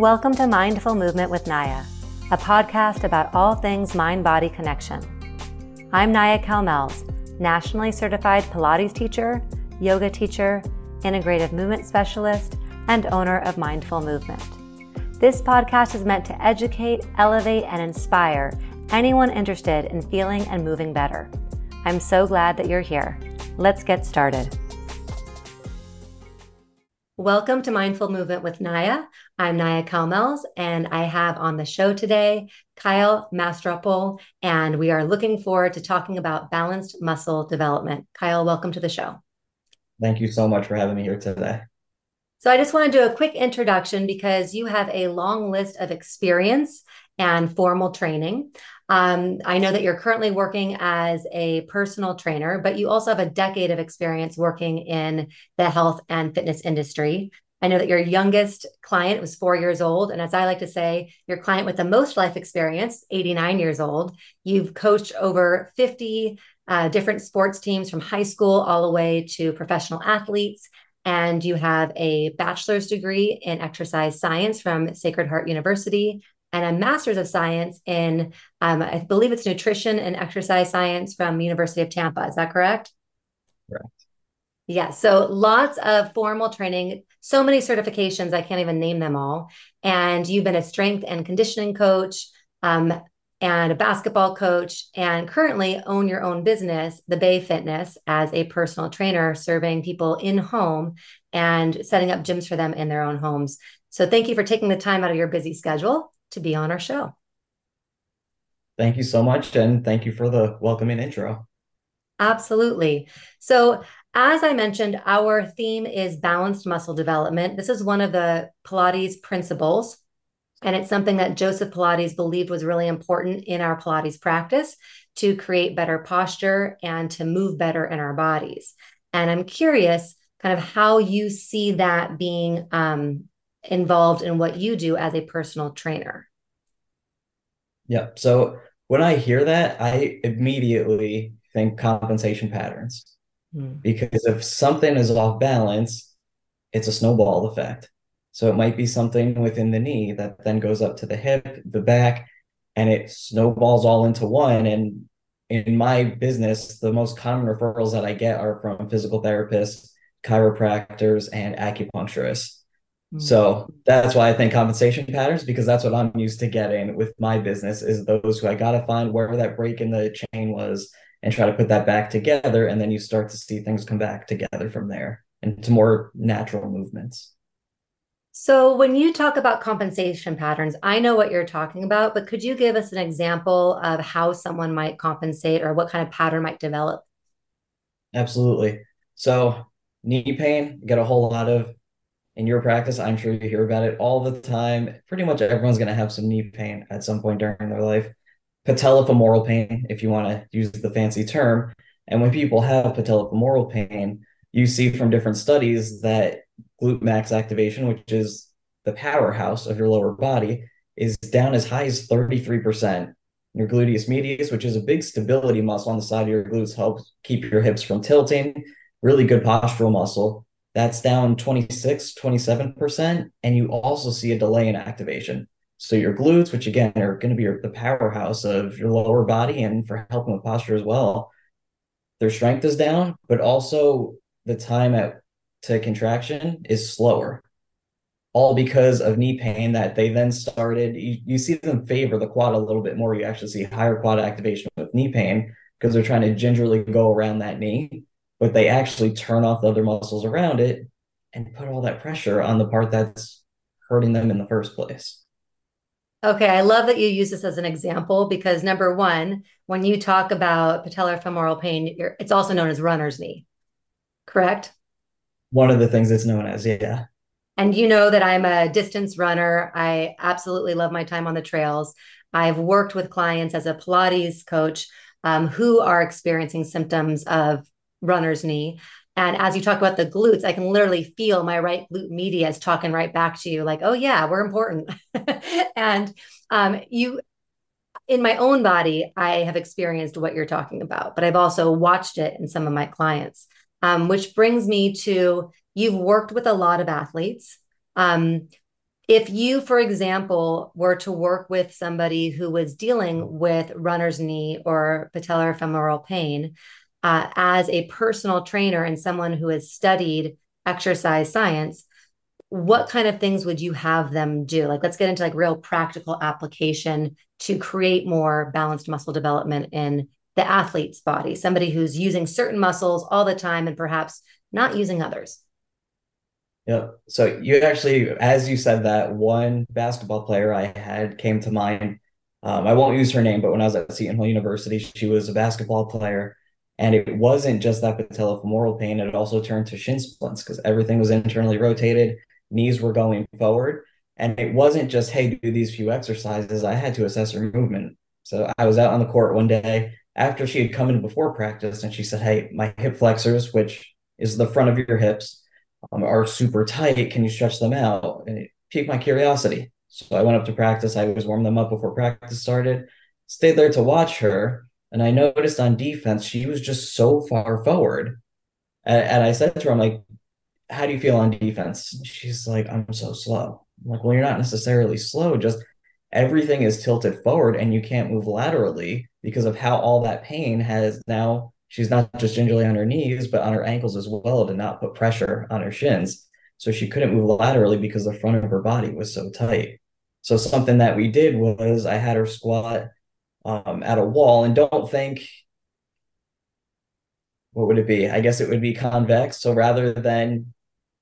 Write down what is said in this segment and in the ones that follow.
Welcome to Mindful Movement with Naya, a podcast about all things mind body connection. I'm Naya Kalmells, nationally certified Pilates teacher, yoga teacher, integrative movement specialist, and owner of Mindful Movement. This podcast is meant to educate, elevate, and inspire anyone interested in feeling and moving better. I'm so glad that you're here. Let's get started. Welcome to Mindful Movement with Naya. I'm Naya Kalmells, and I have on the show today Kyle Mastropole, and we are looking forward to talking about balanced muscle development. Kyle, welcome to the show. Thank you so much for having me here today. So, I just want to do a quick introduction because you have a long list of experience and formal training. Um, I know that you're currently working as a personal trainer, but you also have a decade of experience working in the health and fitness industry. I know that your youngest client was four years old. And as I like to say, your client with the most life experience, 89 years old. You've coached over 50 uh, different sports teams from high school all the way to professional athletes. And you have a bachelor's degree in exercise science from Sacred Heart University and a master's of science in, um, I believe it's nutrition and exercise science from University of Tampa. Is that correct? Correct. Yeah. So lots of formal training, so many certifications, I can't even name them all. And you've been a strength and conditioning coach. Um, and a basketball coach, and currently own your own business, The Bay Fitness, as a personal trainer, serving people in home and setting up gyms for them in their own homes. So, thank you for taking the time out of your busy schedule to be on our show. Thank you so much. And thank you for the welcoming intro. Absolutely. So, as I mentioned, our theme is balanced muscle development. This is one of the Pilates principles. And it's something that Joseph Pilates believed was really important in our Pilates practice to create better posture and to move better in our bodies. And I'm curious kind of how you see that being um, involved in what you do as a personal trainer. Yeah. So when I hear that, I immediately think compensation patterns. Hmm. Because if something is off balance, it's a snowball effect. So it might be something within the knee that then goes up to the hip, the back, and it snowballs all into one. And in my business, the most common referrals that I get are from physical therapists, chiropractors, and acupuncturists. So that's why I think compensation patterns, because that's what I'm used to getting with my business is those who I got to find where that break in the chain was and try to put that back together. And then you start to see things come back together from there into more natural movements. So when you talk about compensation patterns, I know what you're talking about, but could you give us an example of how someone might compensate or what kind of pattern might develop? Absolutely. So knee pain, get a whole lot of in your practice, I'm sure you hear about it all the time. Pretty much everyone's going to have some knee pain at some point during their life. Patellofemoral pain, if you want to use the fancy term. And when people have patellofemoral pain, you see from different studies that glute max activation, which is the powerhouse of your lower body, is down as high as 33%. Your gluteus medius, which is a big stability muscle on the side of your glutes, helps keep your hips from tilting. Really good postural muscle that's down 26, 27%. And you also see a delay in activation. So your glutes, which again are going to be your, the powerhouse of your lower body and for helping with posture as well, their strength is down, but also the time at to contraction is slower. All because of knee pain that they then started. You, you see them favor the quad a little bit more. You actually see higher quad activation with knee pain because they're trying to gingerly go around that knee but they actually turn off the other muscles around it and put all that pressure on the part that's hurting them in the first place. Okay, I love that you use this as an example because number one, when you talk about patellar femoral pain, it's also known as runner's knee, correct? One of the things it's known as, yeah. And you know that I'm a distance runner. I absolutely love my time on the trails. I've worked with clients as a Pilates coach um, who are experiencing symptoms of runner's knee. And as you talk about the glutes, I can literally feel my right glute medius talking right back to you, like, oh, yeah, we're important. and um, you, in my own body, I have experienced what you're talking about, but I've also watched it in some of my clients, um, which brings me to you've worked with a lot of athletes. Um, if you, for example, were to work with somebody who was dealing with runner's knee or patellar femoral pain uh, as a personal trainer and someone who has studied exercise science, what kind of things would you have them do? Like, let's get into like real practical application to create more balanced muscle development in the athlete's body, somebody who's using certain muscles all the time and perhaps not using others. Yeah. So you actually, as you said that, one basketball player I had came to mind. Um, I won't use her name, but when I was at Seton Hall University, she was a basketball player. And it wasn't just that patellofemoral pain, it also turned to shin splints because everything was internally rotated, knees were going forward. And it wasn't just, hey, do these few exercises. I had to assess her movement. So I was out on the court one day after she had come in before practice and she said, Hey, my hip flexors, which is the front of your hips, um, are super tight. Can you stretch them out? And it piqued my curiosity. So I went up to practice. I was warming them up before practice started, stayed there to watch her. And I noticed on defense, she was just so far forward. And, and I said to her, I'm like, how do you feel on defense? She's like, I'm so slow. I'm like, well, you're not necessarily slow, just everything is tilted forward and you can't move laterally because of how all that pain has now she's not just gingerly on her knees, but on her ankles as well to not put pressure on her shins. So she couldn't move laterally because the front of her body was so tight. So something that we did was I had her squat um, at a wall, and don't think what would it be? I guess it would be convex. So rather than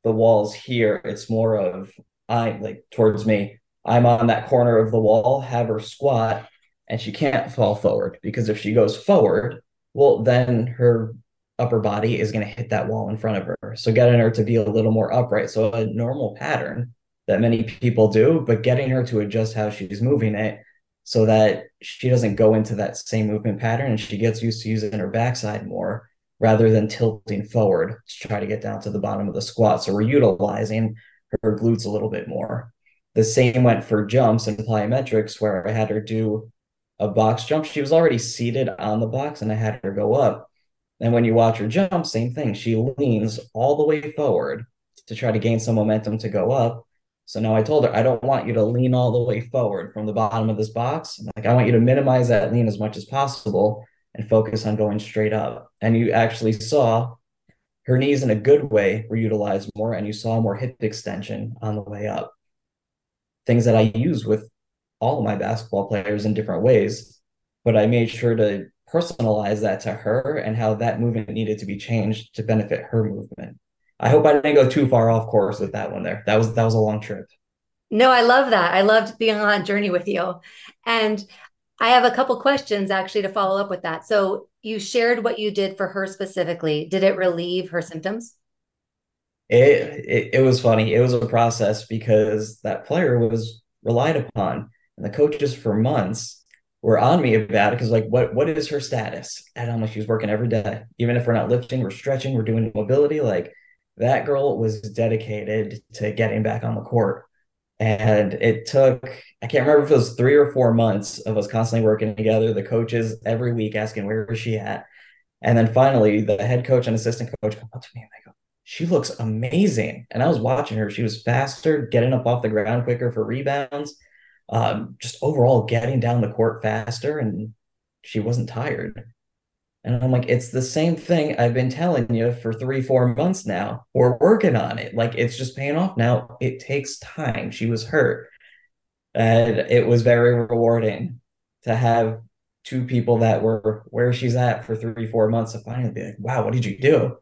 the walls here, it's more of I like towards me. I'm on that corner of the wall, have her squat, and she can't fall forward because if she goes forward, well, then her upper body is going to hit that wall in front of her. So getting her to be a little more upright. So a normal pattern that many people do, but getting her to adjust how she's moving it so that she doesn't go into that same movement pattern and she gets used to using her backside more rather than tilting forward to try to get down to the bottom of the squat. So we're utilizing her glutes a little bit more. The same went for jumps and plyometrics, where I had her do a box jump. She was already seated on the box and I had her go up. And when you watch her jump, same thing. She leans all the way forward to try to gain some momentum to go up. So now I told her, I don't want you to lean all the way forward from the bottom of this box. Like, I want you to minimize that lean as much as possible and focus on going straight up. And you actually saw her knees in a good way were utilized more, and you saw more hip extension on the way up. Things that I use with all of my basketball players in different ways, but I made sure to personalize that to her and how that movement needed to be changed to benefit her movement. I hope I didn't go too far off course with that one there. That was that was a long trip. No, I love that. I loved being on that journey with you. And I have a couple questions actually to follow up with that. So you shared what you did for her specifically. Did it relieve her symptoms? It, it, it was funny. It was a process because that player was relied upon and the coaches for months were on me about it because like what what is her status and i'm like she's working every day even if we're not lifting we're stretching we're doing mobility like that girl was dedicated to getting back on the court. And it took i can't remember if it was three or four months of us constantly working together the coaches every week asking where is she at. And then finally the head coach and assistant coach come up to me and they go she looks amazing. And i was watching her. She was faster getting up off the ground quicker for rebounds um, just overall getting down the court faster. And she wasn't tired. And I'm like, it's the same thing I've been telling you for three, four months now. We're working on it. Like it's just paying off now. It takes time. She was hurt. And it was very rewarding to have two people that were where she's at for three, four months to finally be like, wow, what did you do?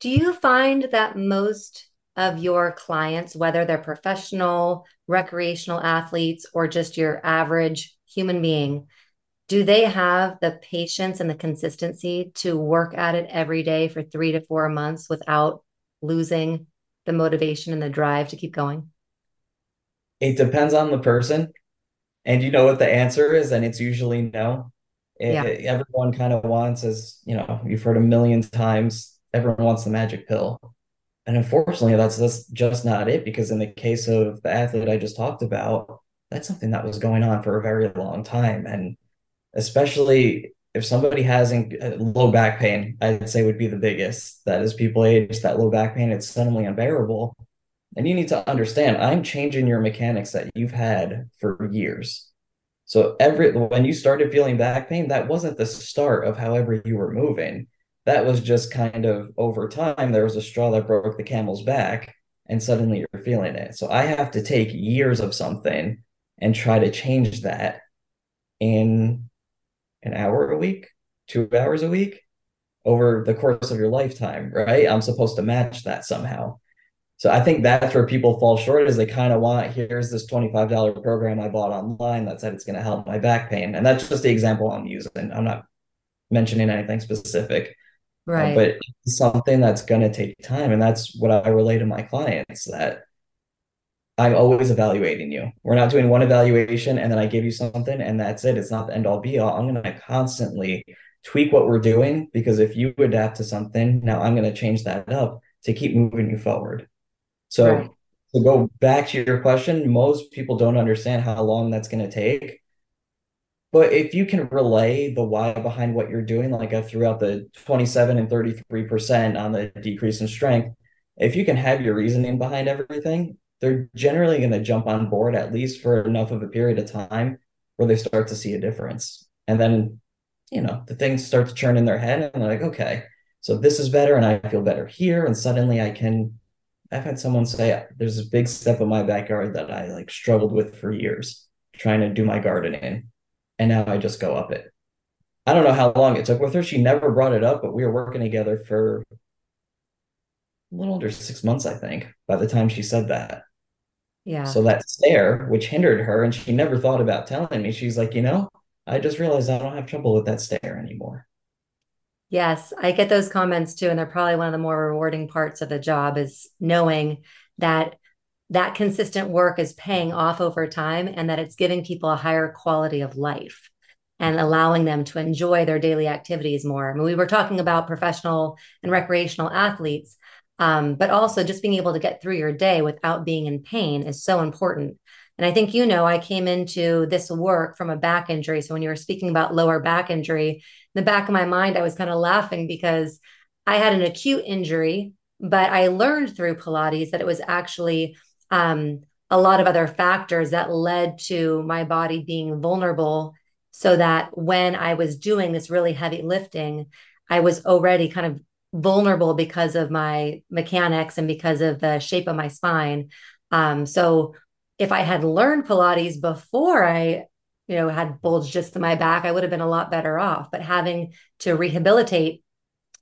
Do you find that most of your clients, whether they're professional, recreational athletes, or just your average human being, do they have the patience and the consistency to work at it every day for three to four months without losing the motivation and the drive to keep going? It depends on the person. And you know what the answer is, and it's usually no. It, yeah. everyone kind of wants, as you know, you've heard a million times, everyone wants the magic pill and unfortunately that's that's just not it because in the case of the athlete i just talked about that's something that was going on for a very long time and especially if somebody has uh, low back pain i'd say would be the biggest that as people age that low back pain it's suddenly unbearable And you need to understand, I'm changing your mechanics that you've had for years. So every when you started feeling back pain, that wasn't the start of however you were moving. That was just kind of over time, there was a straw that broke the camel's back, and suddenly you're feeling it. So I have to take years of something and try to change that in an hour a week, two hours a week over the course of your lifetime, right? I'm supposed to match that somehow. So I think that's where people fall short is they kind of want here's this $25 program I bought online that said it's going to help my back pain. And that's just the example I'm using. I'm not mentioning anything specific. Uh, right. Uh, but it's something that's going to take time. And that's what I relay to my clients that I'm always evaluating you. We're not doing one evaluation and then I give you something and that's it. It's not the end all be all. I'm going to constantly tweak what we're doing because if you adapt to something, now I'm going to change that up to keep moving you forward. So right. to go back to your question, most people don't understand how long that's going to take. But if you can relay the why behind what you're doing, like I threw out the 27 and 33% on the decrease in strength, if you can have your reasoning behind everything, they're generally going to jump on board at least for enough of a period of time where they start to see a difference. And then, you know, the things start to churn in their head and they're like, okay, so this is better and I feel better here. And suddenly I can I've had someone say there's a big step in my backyard that I like struggled with for years trying to do my gardening. And now I just go up it. I don't know how long it took with her. She never brought it up, but we were working together for a little under six months, I think, by the time she said that. Yeah. So that stair, which hindered her, and she never thought about telling me, she's like, you know, I just realized I don't have trouble with that stair anymore. Yes, I get those comments too. And they're probably one of the more rewarding parts of the job is knowing that that consistent work is paying off over time and that it's giving people a higher quality of life and allowing them to enjoy their daily activities more. I mean, we were talking about professional and recreational athletes, um, but also just being able to get through your day without being in pain is so important. And I think you know, I came into this work from a back injury. So when you were speaking about lower back injury, in the back of my mind, I was kind of laughing because I had an acute injury, but I learned through Pilates that it was actually um, a lot of other factors that led to my body being vulnerable. So that when I was doing this really heavy lifting, I was already kind of vulnerable because of my mechanics and because of the shape of my spine. Um, so if I had learned Pilates before I you know, had bulged just to my back, I would have been a lot better off. But having to rehabilitate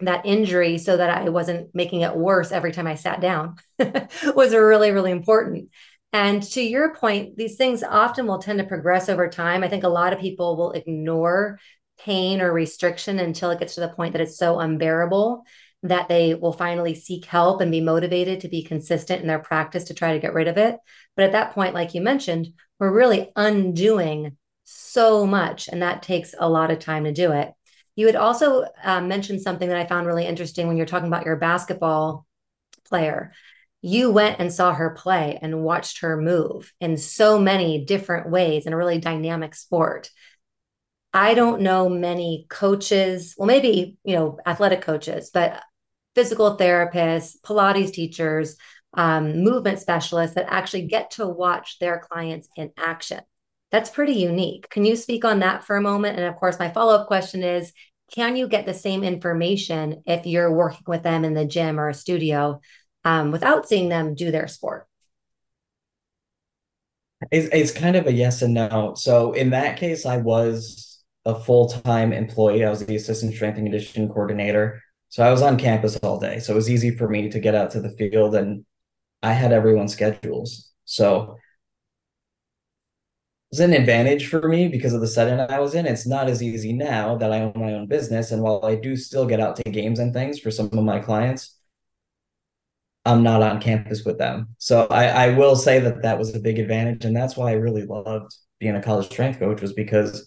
that injury so that I wasn't making it worse every time I sat down was really, really important. And to your point, these things often will tend to progress over time. I think a lot of people will ignore pain or restriction until it gets to the point that it's so unbearable that they will finally seek help and be motivated to be consistent in their practice to try to get rid of it. But at that point, like you mentioned, we're really undoing so much, and that takes a lot of time to do it. You had also uh, mentioned something that I found really interesting when you're talking about your basketball player. You went and saw her play and watched her move in so many different ways in a really dynamic sport. I don't know many coaches, well, maybe, you know, athletic coaches, but physical therapists, Pilates teachers, um, movement specialists that actually get to watch their clients in action. That's pretty unique. Can you speak on that for a moment? And of course, my follow up question is can you get the same information if you're working with them in the gym or a studio um, without seeing them do their sport? It's, it's kind of a yes and no. So in that case, I was a full time employee. I was the assistant strength and conditioning coordinator. So I was on campus all day. So it was easy for me to get out to the field and I had everyone's schedules. So it was an advantage for me because of the setting I was in. It's not as easy now that I own my own business. And while I do still get out to games and things for some of my clients, I'm not on campus with them. So I, I will say that that was a big advantage. And that's why I really loved being a college strength coach was because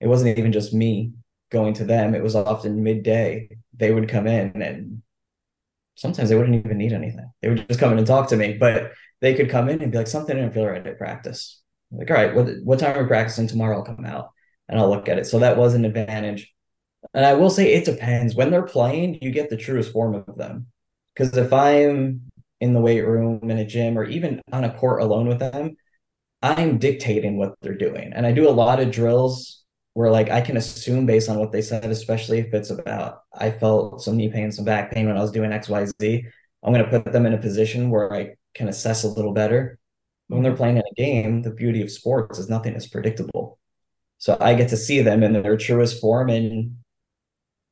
it wasn't even just me going to them. It was often midday. They would come in and sometimes they wouldn't even need anything. They would just come in and talk to me, but they could come in and be like, something didn't feel right at practice like, all right, what what time are we practicing tomorrow? I'll come out and I'll look at it. So that was an advantage. And I will say it depends. When they're playing, you get the truest form of them. Because if I'm in the weight room in a gym or even on a court alone with them, I'm dictating what they're doing. And I do a lot of drills where like I can assume based on what they said, especially if it's about I felt some knee pain, some back pain when I was doing XYZ. I'm going to put them in a position where I can assess a little better. When they're playing in a game, the beauty of sports is nothing is predictable. So I get to see them in their truest form. And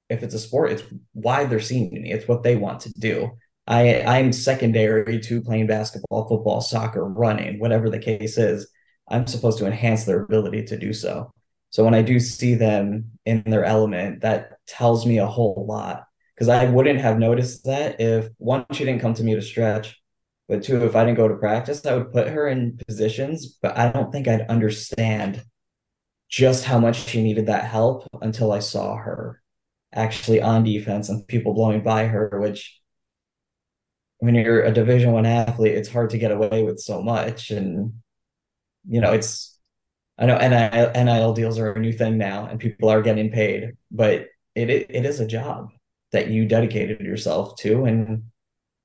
if it's a sport, it's why they're seeing me. It's what they want to do. I I'm secondary to playing basketball, football, soccer, running, whatever the case is. I'm supposed to enhance their ability to do so. So when I do see them in their element, that tells me a whole lot because I wouldn't have noticed that if one she didn't come to me to stretch, but two if I didn't go to practice, I would put her in positions, but I don't think I'd understand just how much she needed that help until I saw her actually on defense and people blowing by her, which when you're a division one athlete, it's hard to get away with so much. And you know, it's I know NIL, NIL deals are a new thing now and people are getting paid, but it it is a job that you dedicated yourself to and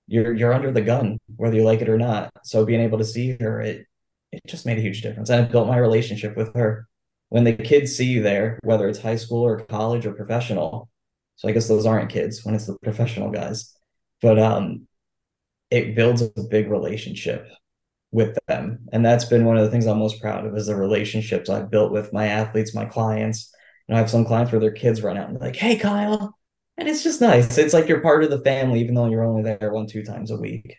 you're you're under the gun, whether you like it or not. So being able to see her, it it just made a huge difference. And it built my relationship with her. When the kids see you there, whether it's high school or college or professional, so I guess those aren't kids when it's the professional guys. But um it builds a big relationship with them. And that's been one of the things I'm most proud of is the relationships I've built with my athletes, my clients. And I have some clients where their kids run out and like, hey Kyle. And it's just nice. It's like you're part of the family, even though you're only there one, two times a week.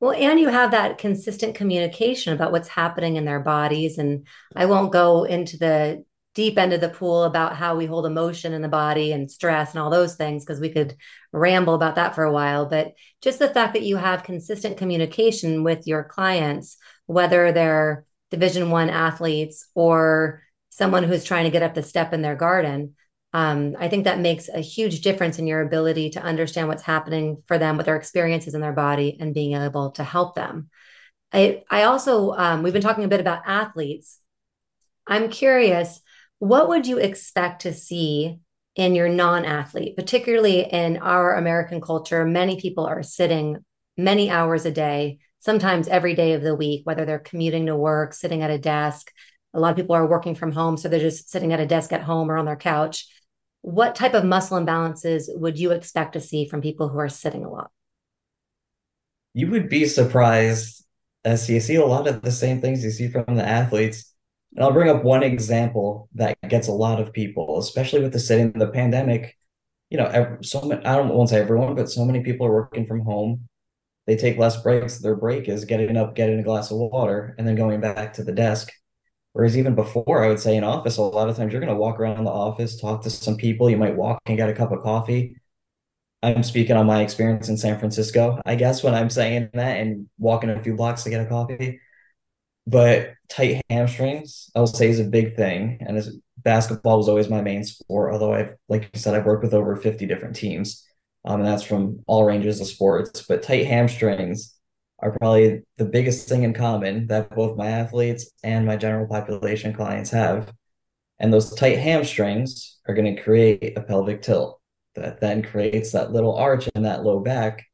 Well, and you have that consistent communication about what's happening in their bodies. And I won't go into the deep end of the pool about how we hold emotion in the body and stress and all those things because we could ramble about that for a while. But just the fact that you have consistent communication with your clients whether they're division 1 athletes or someone who's trying to get up the step in their garden um, i think that makes a huge difference in your ability to understand what's happening for them with their experiences in their body and being able to help them. I, I also um, we've been talking a bit about athletes. I'm curious what would you expect to see in your non-athlete particularly in our american culture? Many people are sitting many hours a day sometimes every day of the week whether they're commuting to work sitting at a desk. A lot of people are working from home so they're just sitting at a desk at home or on their couch. What type of muscle imbalances would you expect to see from people who are sitting a lot? You would be surprised uh, as you see a lot of the same things you see from the athletes and I'll bring up one example that gets a lot of people, especially with the sitting the pandemic. You know, so many, I don't won't say everyone, but so many people are working from home. They take less breaks. Their break is getting up, getting a glass of water, and then going back to the desk. Whereas even before, I would say in office, a lot of times you're going to walk around the office, talk to some people. You might walk and get a cup of coffee. I'm speaking on my experience in San Francisco, I guess, when I'm saying that and walking a few blocks to get a coffee but tight hamstrings, I'll say, is a big thing. And as basketball was always my main sport, although I've, like you said, I've worked with over 50 different teams. Um, and that's from all ranges of sports. But tight hamstrings are probably the biggest thing in common that both my athletes and my general population clients have. And those tight hamstrings are going to create a pelvic tilt that then creates that little arch in that low back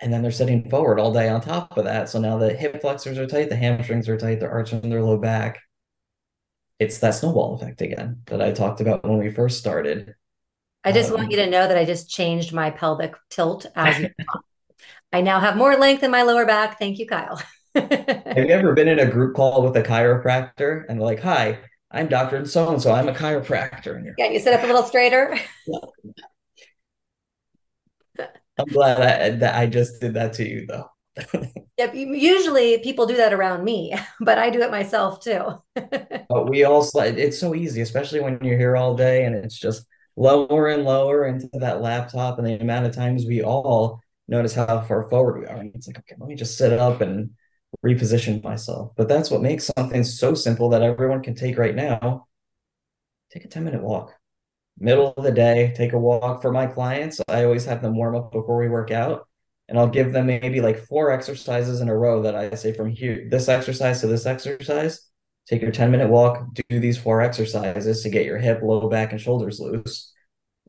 and then they're sitting forward all day on top of that. So now the hip flexors are tight, the hamstrings are tight, they're arching their low back. It's that snowball effect again that I talked about when we first started. I just um, want you to know that I just changed my pelvic tilt as I now have more length in my lower back. Thank you, Kyle. have you ever been in a group call with a chiropractor and like, hi, I'm Dr. So and so, I'm a chiropractor. And you're, yeah, you sit up a little straighter. I'm glad I, that I just did that to you, though. yep. Usually people do that around me, but I do it myself too. but we all slide. It's so easy, especially when you're here all day and it's just lower and lower into that laptop. And the amount of times we all notice how far forward we are. And it's like, okay, let me just sit up and reposition myself. But that's what makes something so simple that everyone can take right now. Take a 10 minute walk middle of the day, take a walk for my clients. I always have them warm up before we work out. And I'll give them maybe like four exercises in a row that I say from here, this exercise to this exercise. Take your 10 minute walk, do these four exercises to get your hip, low back, and shoulders loose,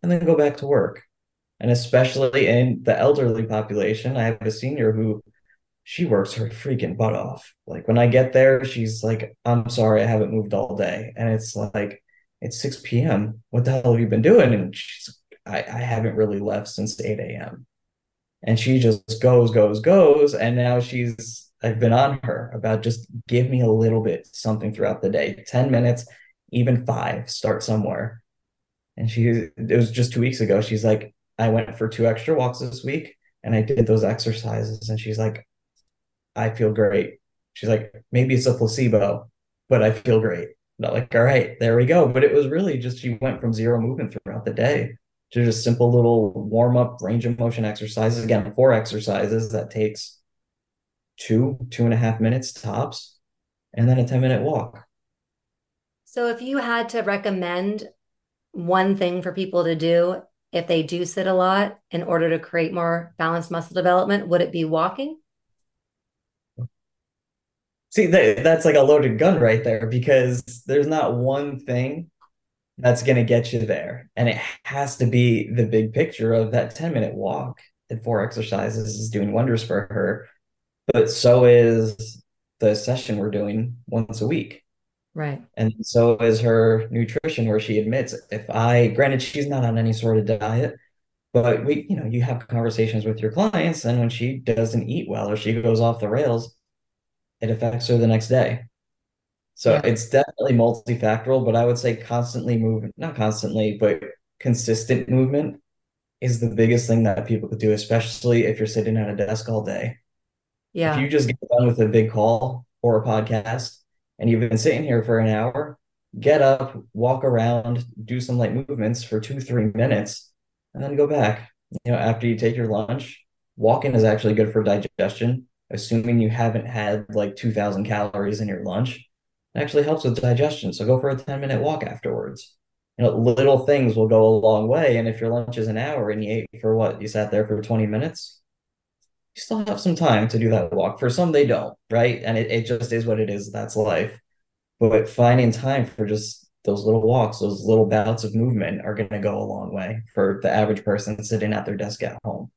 and then go back to work. And especially in the elderly population, I have a senior who she works her freaking butt off. Like when I get there, she's like, I'm sorry, I haven't moved all day. And it's like, it's 6 p.m. What the hell have you been doing? And she's, I, I haven't really left since 8 a.m. And she just goes, goes, goes. And now she's, I've been on her about just give me a little bit something throughout the day 10 minutes, even five, start somewhere. And she, it was just two weeks ago. She's like, I went for two extra walks this week and I did those exercises. And she's like, I feel great. She's like, maybe it's a placebo, but I feel great. Not like, all right, there we go. But it was really just she went from zero movement throughout the day to just simple little warm up range of motion exercises. Again, four exercises that takes two, two and a half minutes tops, and then a 10 minute walk. So if you had to recommend one thing for people to do if they do sit a lot in order to create more balanced muscle development, would it be walking? See, that, that's like a loaded gun right there because there's not one thing that's going to get you there. And it has to be the big picture of that 10 minute walk and four exercises is doing wonders for her. But so is the session we're doing once a week. Right. And so is her nutrition, where she admits if I, granted, she's not on any sort of diet, but we, you know, you have conversations with your clients, and when she doesn't eat well or she goes off the rails, it affects her the next day. So yeah. it's definitely multifactorial, but I would say constantly moving, not constantly, but consistent movement is the biggest thing that people could do, especially if you're sitting at a desk all day. Yeah. If you just get done with a big call or a podcast and you've been sitting here for an hour, get up, walk around, do some light movements for two, three minutes, and then go back. You know, after you take your lunch, walking is actually good for digestion assuming you haven't had like 2000 calories in your lunch it actually helps with digestion. So go for a 10 minute walk afterwards. You know little things will go a long way. And if your lunch is an hour and you ate for what you sat there for 20 minutes you still have some time to do that walk. For some they don't right? And it, it just is what it is. That's life. But finding time for just those little walks those little bouts of movement are going to go a long way for the average person sitting at their desk at home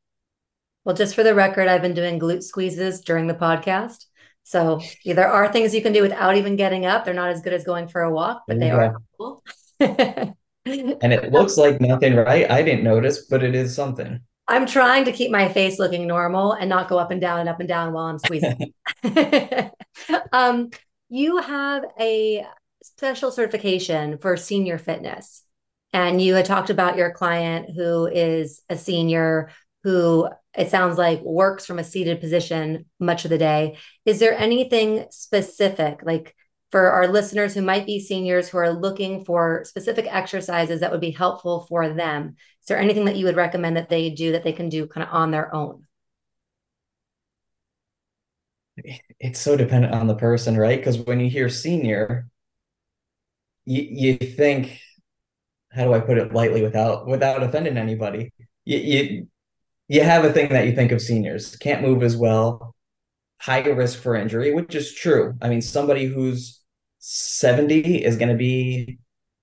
well, just for the record, I've been doing glute squeezes during the podcast. So there are things you can do without even getting up. They're not as good as going for a walk, but they are cool. and it looks like nothing, right? I didn't notice, but it is something. I'm trying to keep my face looking normal and not go up and down and up and down while I'm squeezing. um, you have a special certification for senior fitness. And you had talked about your client who is a senior who it sounds like works from a seated position much of the day. Is there anything specific, like for our listeners who might be seniors who are looking for specific exercises that would be helpful for them? Is there anything that you would recommend that they do that they can do kind of on their own? It's so dependent on the person, right? Because when you hear senior, you, you think, how do I put it lightly without without offending anybody? You, you you have a thing that you think of seniors can't move as well, higher risk for injury, which is true. I mean, somebody who's 70 is going to be,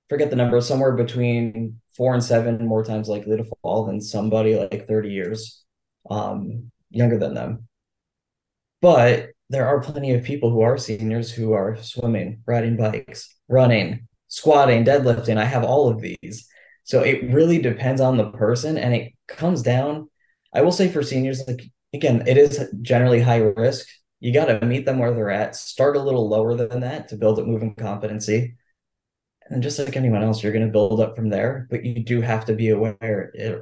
forget the number, somewhere between four and seven more times likely to fall than somebody like 30 years um, younger than them. But there are plenty of people who are seniors who are swimming, riding bikes, running, squatting, deadlifting. I have all of these. So it really depends on the person and it comes down I will say for seniors, like again, it is generally high risk. You got to meet them where they're at. Start a little lower than that to build up moving competency. And just like anyone else, you're going to build up from there. But you do have to be aware it,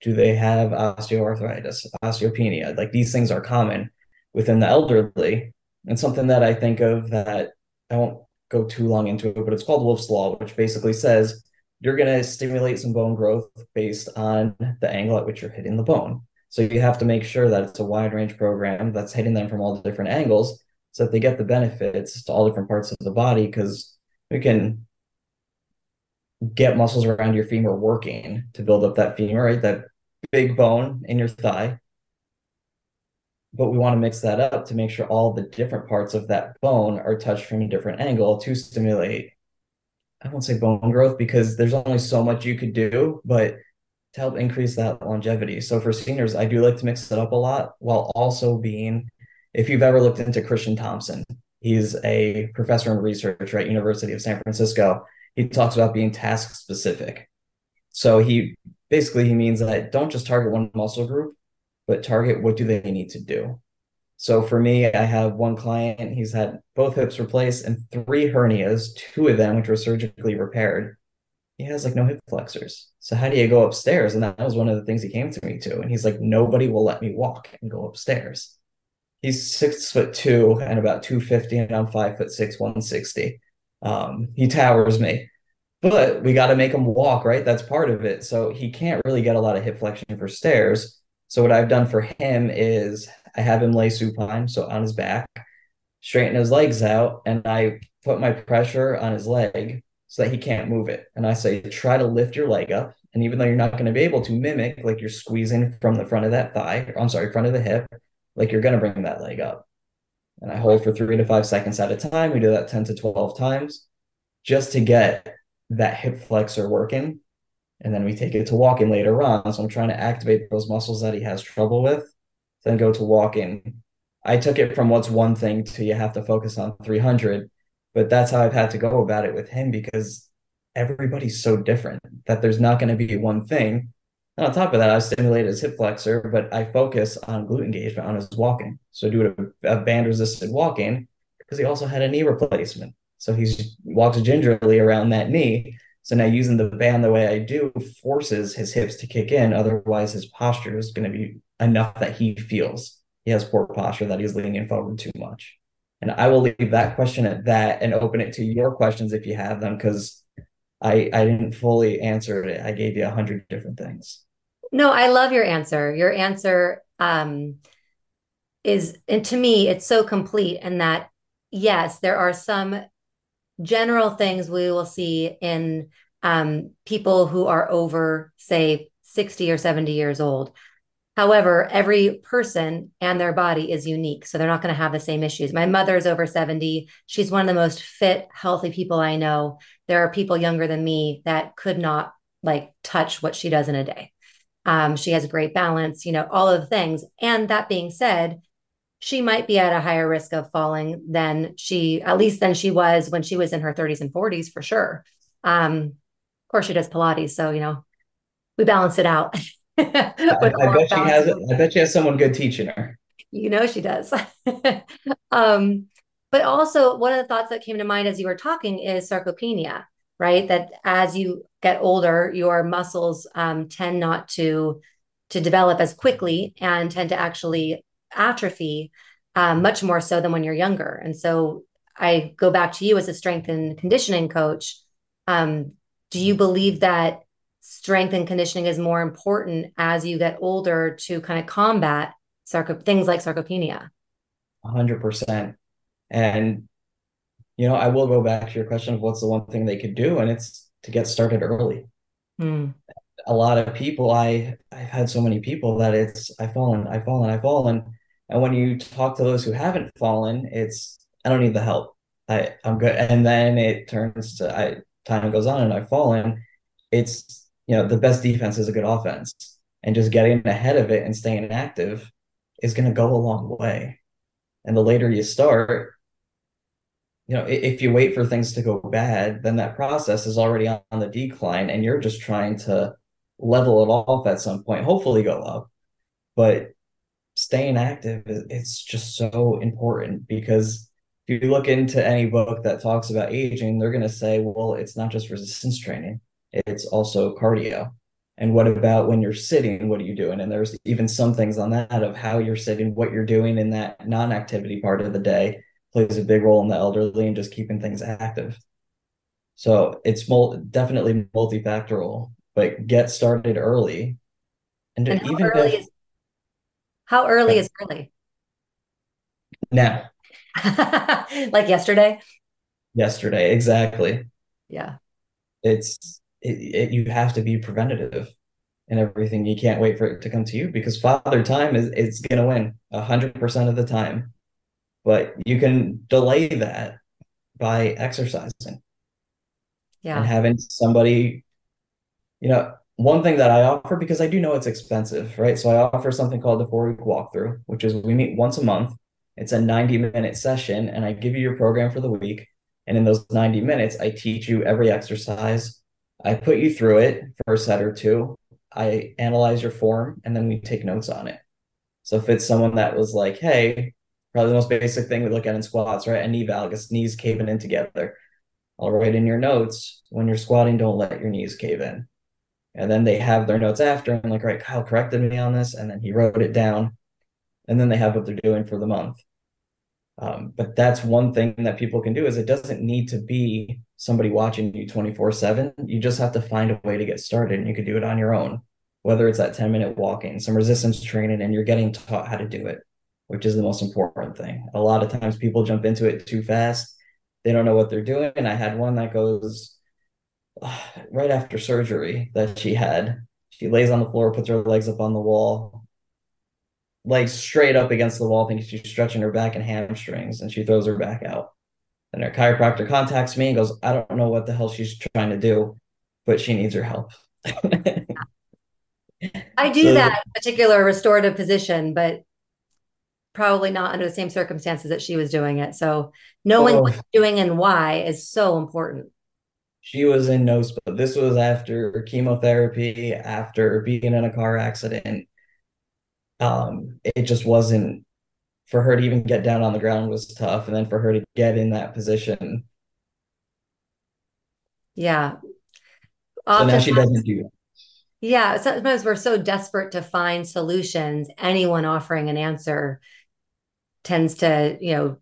do they have osteoarthritis, osteopenia? Like these things are common within the elderly. And something that I think of that I won't go too long into it, but it's called Wolff's Law, which basically says you're going to stimulate some bone growth based on the angle at which you're hitting the bone. So you have to make sure that it's a wide range program that's hitting them from all different angles so that they get the benefits to all different parts of the body because we can get muscles around your femur working to build up that femur, right? That big bone in your thigh. But we want to mix that up to make sure all the different parts of that bone are touched from a different angle to stimulate I won't say bone growth because there's only so much you could do, but to help increase that longevity. So for seniors, I do like to mix it up a lot while also being, if you've ever looked into Christian Thompson, he's a professor and researcher at University of San Francisco. He talks about being task specific. So he basically he means that don't just target one muscle group, but target what do they need to do. So for me, I have one client, he's had both hips replaced and three hernias, two of them which were surgically repaired. He has like no hip flexors. So how do you go upstairs? And that was one of the things he came to me to. And he's like, nobody will let me walk and go upstairs. He's six foot two and about 250, and I'm five foot six, 160. Um, he towers me but we got to make him walk, right? That's part of it. So he can't really get a lot of hip flexion for stairs. So what I've done for him is I have him lay supine, so on his back, straighten his legs out, and I put my pressure on his leg so that he can't move it. And I say, try to lift your leg up. And even though you're not going to be able to mimic, like you're squeezing from the front of that thigh, I'm sorry, front of the hip, like you're going to bring that leg up. And I hold for three to five seconds at a time. We do that 10 to 12 times just to get that hip flexor working. And then we take it to walking later on. So I'm trying to activate those muscles that he has trouble with, then go to walking. I took it from what's one thing to you have to focus on 300, but that's how I've had to go about it with him because everybody's so different that there's not going to be one thing. And on top of that, I stimulate his hip flexor, but I focus on glute engagement on his walking. So do a, a band resisted walking because he also had a knee replacement. So he's walks gingerly around that knee. So now using the band the way I do forces his hips to kick in. Otherwise, his posture is going to be enough that he feels he has poor posture that he's leaning forward too much. And I will leave that question at that and open it to your questions if you have them, because I I didn't fully answer it. I gave you a hundred different things. No, I love your answer. Your answer um, is, and to me, it's so complete. And that yes, there are some general things we will see in um, people who are over, say, 60 or 70 years old. However, every person and their body is unique. So they're not going to have the same issues. My mother's over 70. She's one of the most fit, healthy people I know. There are people younger than me that could not like touch what she does in a day. Um, she has great balance, you know, all of the things. And that being said, she might be at a higher risk of falling than she, at least than she was when she was in her 30s and 40s for sure. Um, of course, she does Pilates, so you know, we balance it out. I, I bet she has. I bet she has someone good teaching her. You know she does. um, but also, one of the thoughts that came to mind as you were talking is sarcopenia, right? That as you get older, your muscles um, tend not to to develop as quickly and tend to actually atrophy um, much more so than when you're younger. And so I go back to you as a strength and conditioning coach. Um, do you believe that strength and conditioning is more important as you get older to kind of combat sarco- things like sarcopenia? 100%. And, you know, I will go back to your question of what's the one thing they could do, and it's to get started early. Mm. A lot of people, I I've had so many people that it's I've fallen, I've fallen, I've fallen, and when you talk to those who haven't fallen, it's I don't need the help. I I'm good. And then it turns to I time goes on and I've fallen. It's you know the best defense is a good offense, and just getting ahead of it and staying active is going to go a long way. And the later you start, you know, if you wait for things to go bad, then that process is already on the decline, and you're just trying to level it off at some point. Hopefully, go up, but staying active it's just so important because if you look into any book that talks about aging they're going to say well it's not just resistance training it's also cardio. And what about when you're sitting what are you doing? And there's even some things on that of how you're sitting what you're doing in that non-activity part of the day plays a big role in the elderly and just keeping things active. So it's mul- definitely multifactorial but get started early. And, and even early if, is how early is early? Now. like yesterday? Yesterday, exactly. Yeah. It's it, it, you have to be preventative and everything. You can't wait for it to come to you because father time is it's gonna win a hundred percent of the time. But you can delay that by exercising. Yeah. And having somebody, you know, one thing that I offer because I do know it's expensive, right? So I offer something called the four week walkthrough, which is we meet once a month. It's a 90 minute session, and I give you your program for the week. And in those 90 minutes, I teach you every exercise. I put you through it for a set or two. I analyze your form, and then we take notes on it. So if it's someone that was like, hey, probably the most basic thing we look at in squats, right? A knee valgus, knees caving in together. I'll write in your notes when you're squatting, don't let your knees cave in and then they have their notes after and like right kyle corrected me on this and then he wrote it down and then they have what they're doing for the month. Um, but that's one thing that people can do is it doesn't need to be somebody watching you 24 7 you just have to find a way to get started and you can do it on your own whether it's that 10 minute walking some resistance training and you're getting taught how to do it which is the most important thing. A lot of times people jump into it too fast. They don't know what they're doing. And i had one that goes right after surgery that she had. She lays on the floor, puts her legs up on the wall, legs straight up against the wall, thinking she's stretching her back and hamstrings, and she throws her back out. And her chiropractor contacts me and goes, I don't know what the hell she's trying to do, but she needs her help. I do so, that particular restorative position, but probably not under the same circumstances that she was doing it. So knowing oh, what you're doing and why is so important she was in no but this was after chemotherapy after being in a car accident. Um it just wasn't for her to even get down on the ground was tough and then for her to get in that position. Yeah. So now she doesn't do that yeah sometimes we're so desperate to find solutions anyone offering an answer tends to you know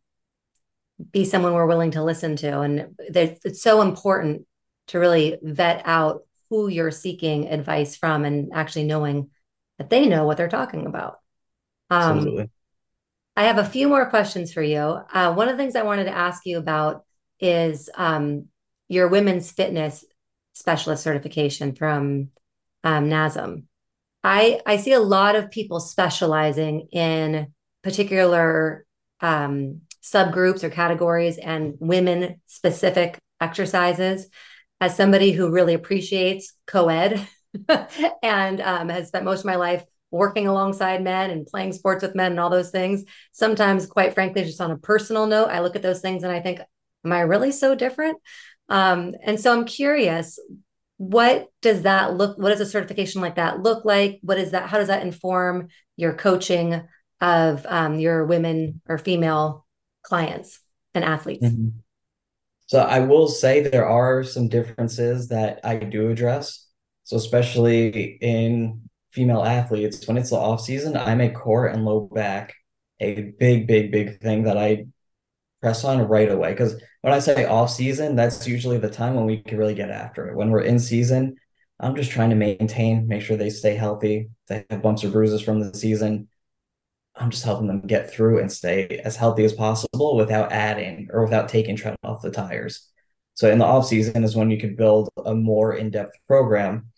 be someone we're willing to listen to. And it's so important to really vet out who you're seeking advice from and actually knowing that they know what they're talking about. Um, Absolutely. I have a few more questions for you. Uh, one of the things I wanted to ask you about is um, your women's fitness specialist certification from um, NASM. I, I see a lot of people specializing in particular um, subgroups or categories and women specific exercises. As somebody who really appreciates co ed and um, has spent most of my life working alongside men and playing sports with men and all those things, sometimes, quite frankly, just on a personal note, I look at those things and I think, am I really so different? Um, and so I'm curious, what does that look what does a certification like that look like what is that how does that inform your coaching of um, your women or female clients and athletes. Mm-hmm. So I will say there are some differences that I do address. So especially in female athletes, when it's the off season, I make core and low back a big, big, big thing that I press on right away. Because when I say off season, that's usually the time when we can really get after it. When we're in season, I'm just trying to maintain, make sure they stay healthy, they have bumps or bruises from the season, I'm just helping them get through and stay as healthy as possible without adding or without taking tread off the tires. So in the off season is when you can build a more in-depth program.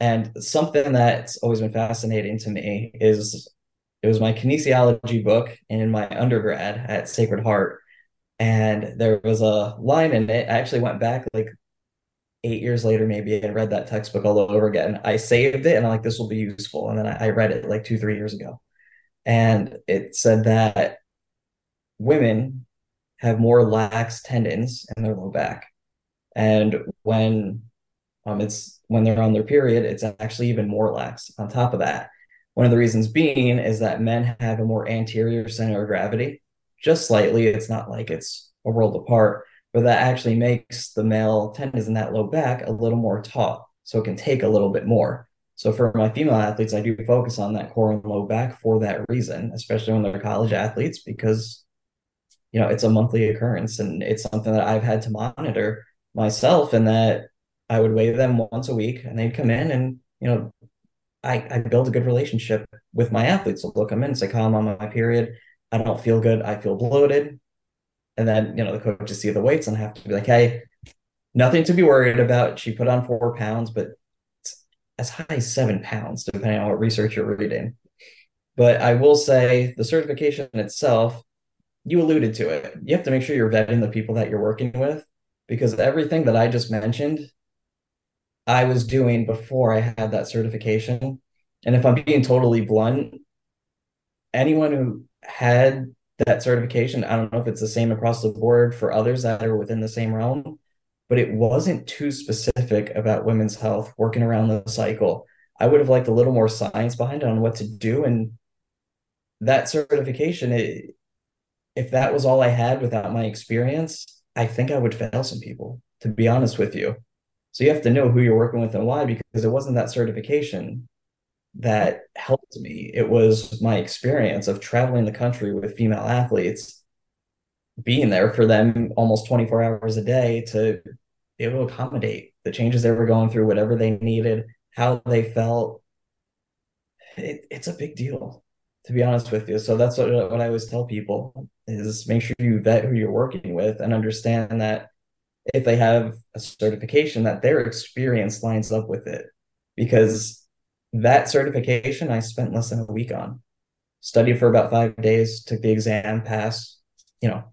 And something that's always been fascinating to me is it was my kinesiology book in my undergrad at Sacred Heart. And there was a line in it. I actually went back like eight years later, maybe, and read that textbook all over again. I saved it and I'm like, this will be useful. And then I, I read it like two, three years ago and it said that women have more lax tendons in their low back. And when um, it's when they're on their period it's actually even more lax on top of that. One of the reasons being is that men have a more anterior center of gravity just slightly. It's not like it's a world apart but that actually makes the male tendons in that low back a little more taut so it can take a little bit more so for my female athletes, I do focus on that core and low back for that reason, especially when they're college athletes, because you know it's a monthly occurrence and it's something that I've had to monitor myself, and that I would weigh them once a week, and they'd come in, and you know, I I build a good relationship with my athletes. So look, I'm in, say, "Calm, I'm on my period. I don't feel good. I feel bloated," and then you know the coaches see the weights and have to be like, "Hey." Nothing to be worried about. She put on four pounds, but as high as seven pounds, depending on what research you're reading. But I will say the certification itself, you alluded to it. You have to make sure you're vetting the people that you're working with because everything that I just mentioned, I was doing before I had that certification. And if I'm being totally blunt, anyone who had that certification, I don't know if it's the same across the board for others that are within the same realm, but it wasn't too specific about women's health working around the cycle. I would have liked a little more science behind it on what to do. And that certification, it, if that was all I had without my experience, I think I would fail some people, to be honest with you. So you have to know who you're working with and why, because it wasn't that certification that helped me. It was my experience of traveling the country with female athletes, being there for them almost 24 hours a day to be able to accommodate the changes they were going through, whatever they needed, how they felt. It, it's a big deal, to be honest with you. So that's what, what I always tell people is make sure you vet who you're working with and understand that if they have a certification that their experience lines up with it because that certification I spent less than a week on. Studied for about five days, took the exam, passed, you know,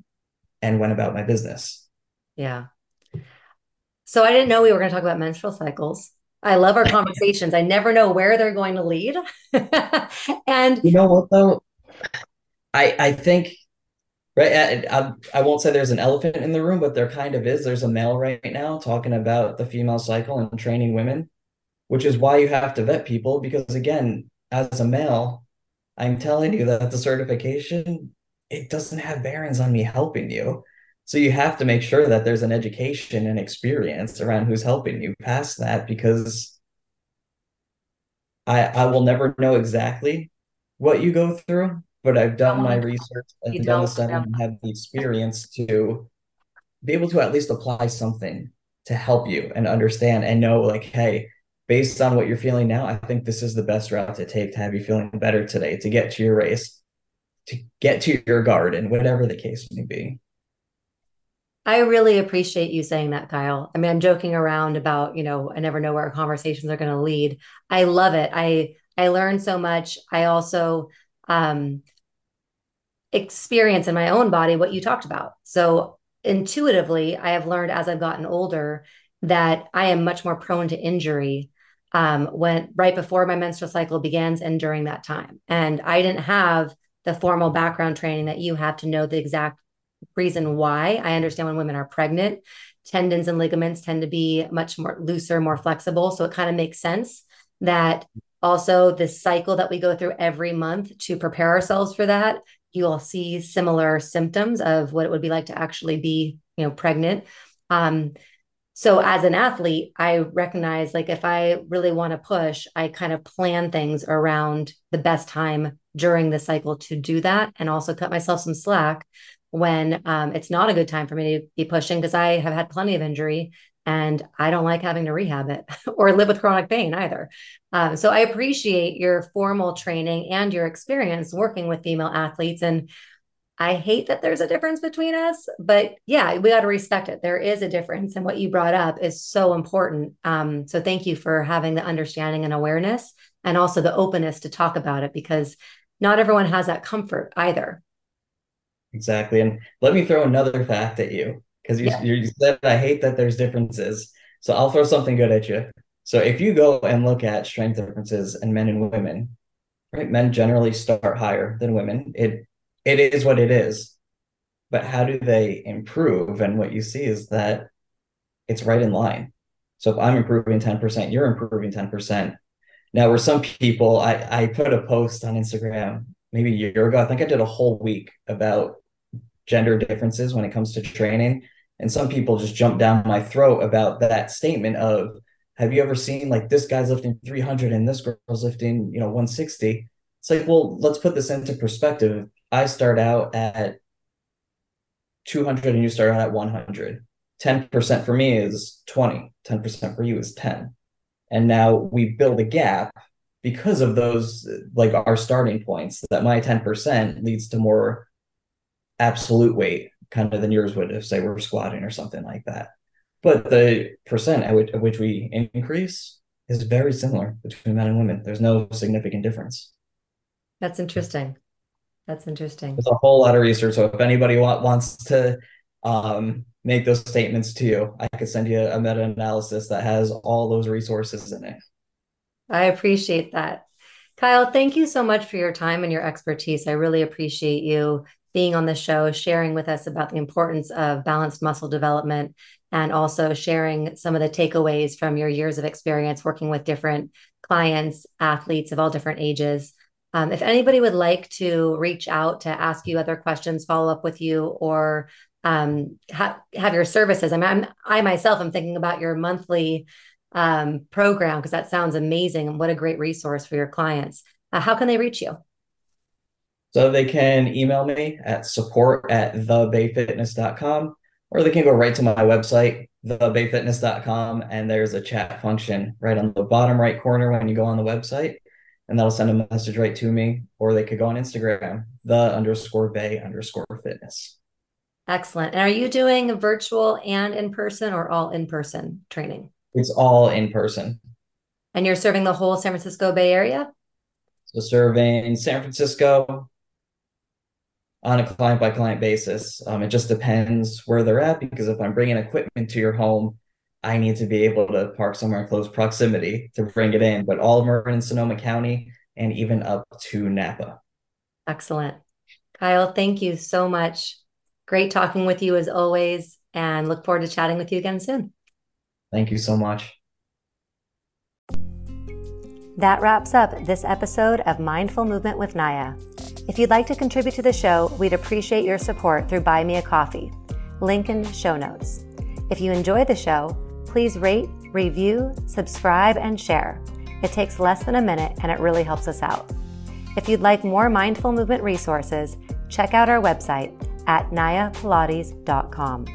and went about my business. Yeah. So I didn't know we were going to talk about menstrual cycles. I love our conversations. I never know where they're going to lead. and you know what though? I I think right I, I, I won't say there's an elephant in the room, but there kind of is. There's a male right now talking about the female cycle and training women which is why you have to vet people because again as a male i'm telling you that the certification it doesn't have bearings on me helping you. So you have to make sure that there's an education and experience around who's helping you past that because i i will never know exactly what you go through but i've done my research and done the study and have the experience to be able to at least apply something to help you and understand and know like hey based on what you're feeling now, I think this is the best route to take to have you feeling better today, to get to your race, to get to your garden, whatever the case may be. I really appreciate you saying that, Kyle. I mean, I'm joking around about, you know, I never know where our conversations are going to lead. I love it. I I learned so much. I also um experience in my own body what you talked about. So intuitively, I have learned as I've gotten older that I am much more prone to injury um, when right before my menstrual cycle begins and during that time. And I didn't have the formal background training that you have to know the exact reason why. I understand when women are pregnant, tendons and ligaments tend to be much more looser, more flexible. So it kind of makes sense that also the cycle that we go through every month to prepare ourselves for that, you will see similar symptoms of what it would be like to actually be, you know, pregnant. Um, so as an athlete i recognize like if i really want to push i kind of plan things around the best time during the cycle to do that and also cut myself some slack when um, it's not a good time for me to be pushing because i have had plenty of injury and i don't like having to rehab it or live with chronic pain either um, so i appreciate your formal training and your experience working with female athletes and I hate that there's a difference between us, but yeah, we got to respect it. There is a difference. And what you brought up is so important. Um, so thank you for having the understanding and awareness and also the openness to talk about it because not everyone has that comfort either. Exactly. And let me throw another fact at you because you, yeah. you said, I hate that there's differences. So I'll throw something good at you. So if you go and look at strength differences in men and women, right, men generally start higher than women. It it is what it is. But how do they improve? And what you see is that it's right in line. So if I'm improving 10%, you're improving 10%. Now, where some people, I, I put a post on Instagram maybe a year ago. I think I did a whole week about gender differences when it comes to training. And some people just jump down my throat about that statement of, have you ever seen like this guy's lifting 300 and this girl's lifting, you know, 160? It's like, well, let's put this into perspective. I start out at 200 and you start out at 100. 10% for me is 20, 10% for you is 10. And now we build a gap because of those, like our starting points, that my 10% leads to more absolute weight, kind of than yours would if, say, we're squatting or something like that. But the percent at which, at which we increase is very similar between men and women. There's no significant difference. That's interesting. That's interesting. There's a whole lot of research. So if anybody want, wants to um, make those statements to you. I could send you a meta analysis that has all those resources in it. I appreciate that. Kyle, thank you so much for your time and your expertise. I really appreciate you being on the show, sharing with us about the importance of balanced muscle development, and also sharing some of the takeaways from your years of experience working with different clients, athletes of all different ages. Um, if anybody would like to reach out to ask you other questions, follow up with you, or um, ha- have your services, I mean, I'm, I myself am thinking about your monthly um, program because that sounds amazing and what a great resource for your clients. Uh, how can they reach you? So they can email me at support at thebayfitness.com or they can go right to my website, thebayfitness.com, and there's a chat function right on the bottom right corner when you go on the website, and that'll send a message right to me. Or they could go on Instagram, the underscore bay underscore fitness. Excellent. And are you doing virtual and in person or all in person training? It's all in person. And you're serving the whole San Francisco Bay Area? So serving San Francisco on a client by client basis. Um, it just depends where they're at because if I'm bringing equipment to your home, I need to be able to park somewhere in close proximity to bring it in. But all of them are in Sonoma County and even up to Napa. Excellent. Kyle, thank you so much. Great talking with you as always, and look forward to chatting with you again soon. Thank you so much. That wraps up this episode of Mindful Movement with Naya. If you'd like to contribute to the show, we'd appreciate your support through Buy Me a Coffee. Link in show notes. If you enjoy the show, please rate, review, subscribe, and share. It takes less than a minute and it really helps us out. If you'd like more mindful movement resources, check out our website at nayapilates.com.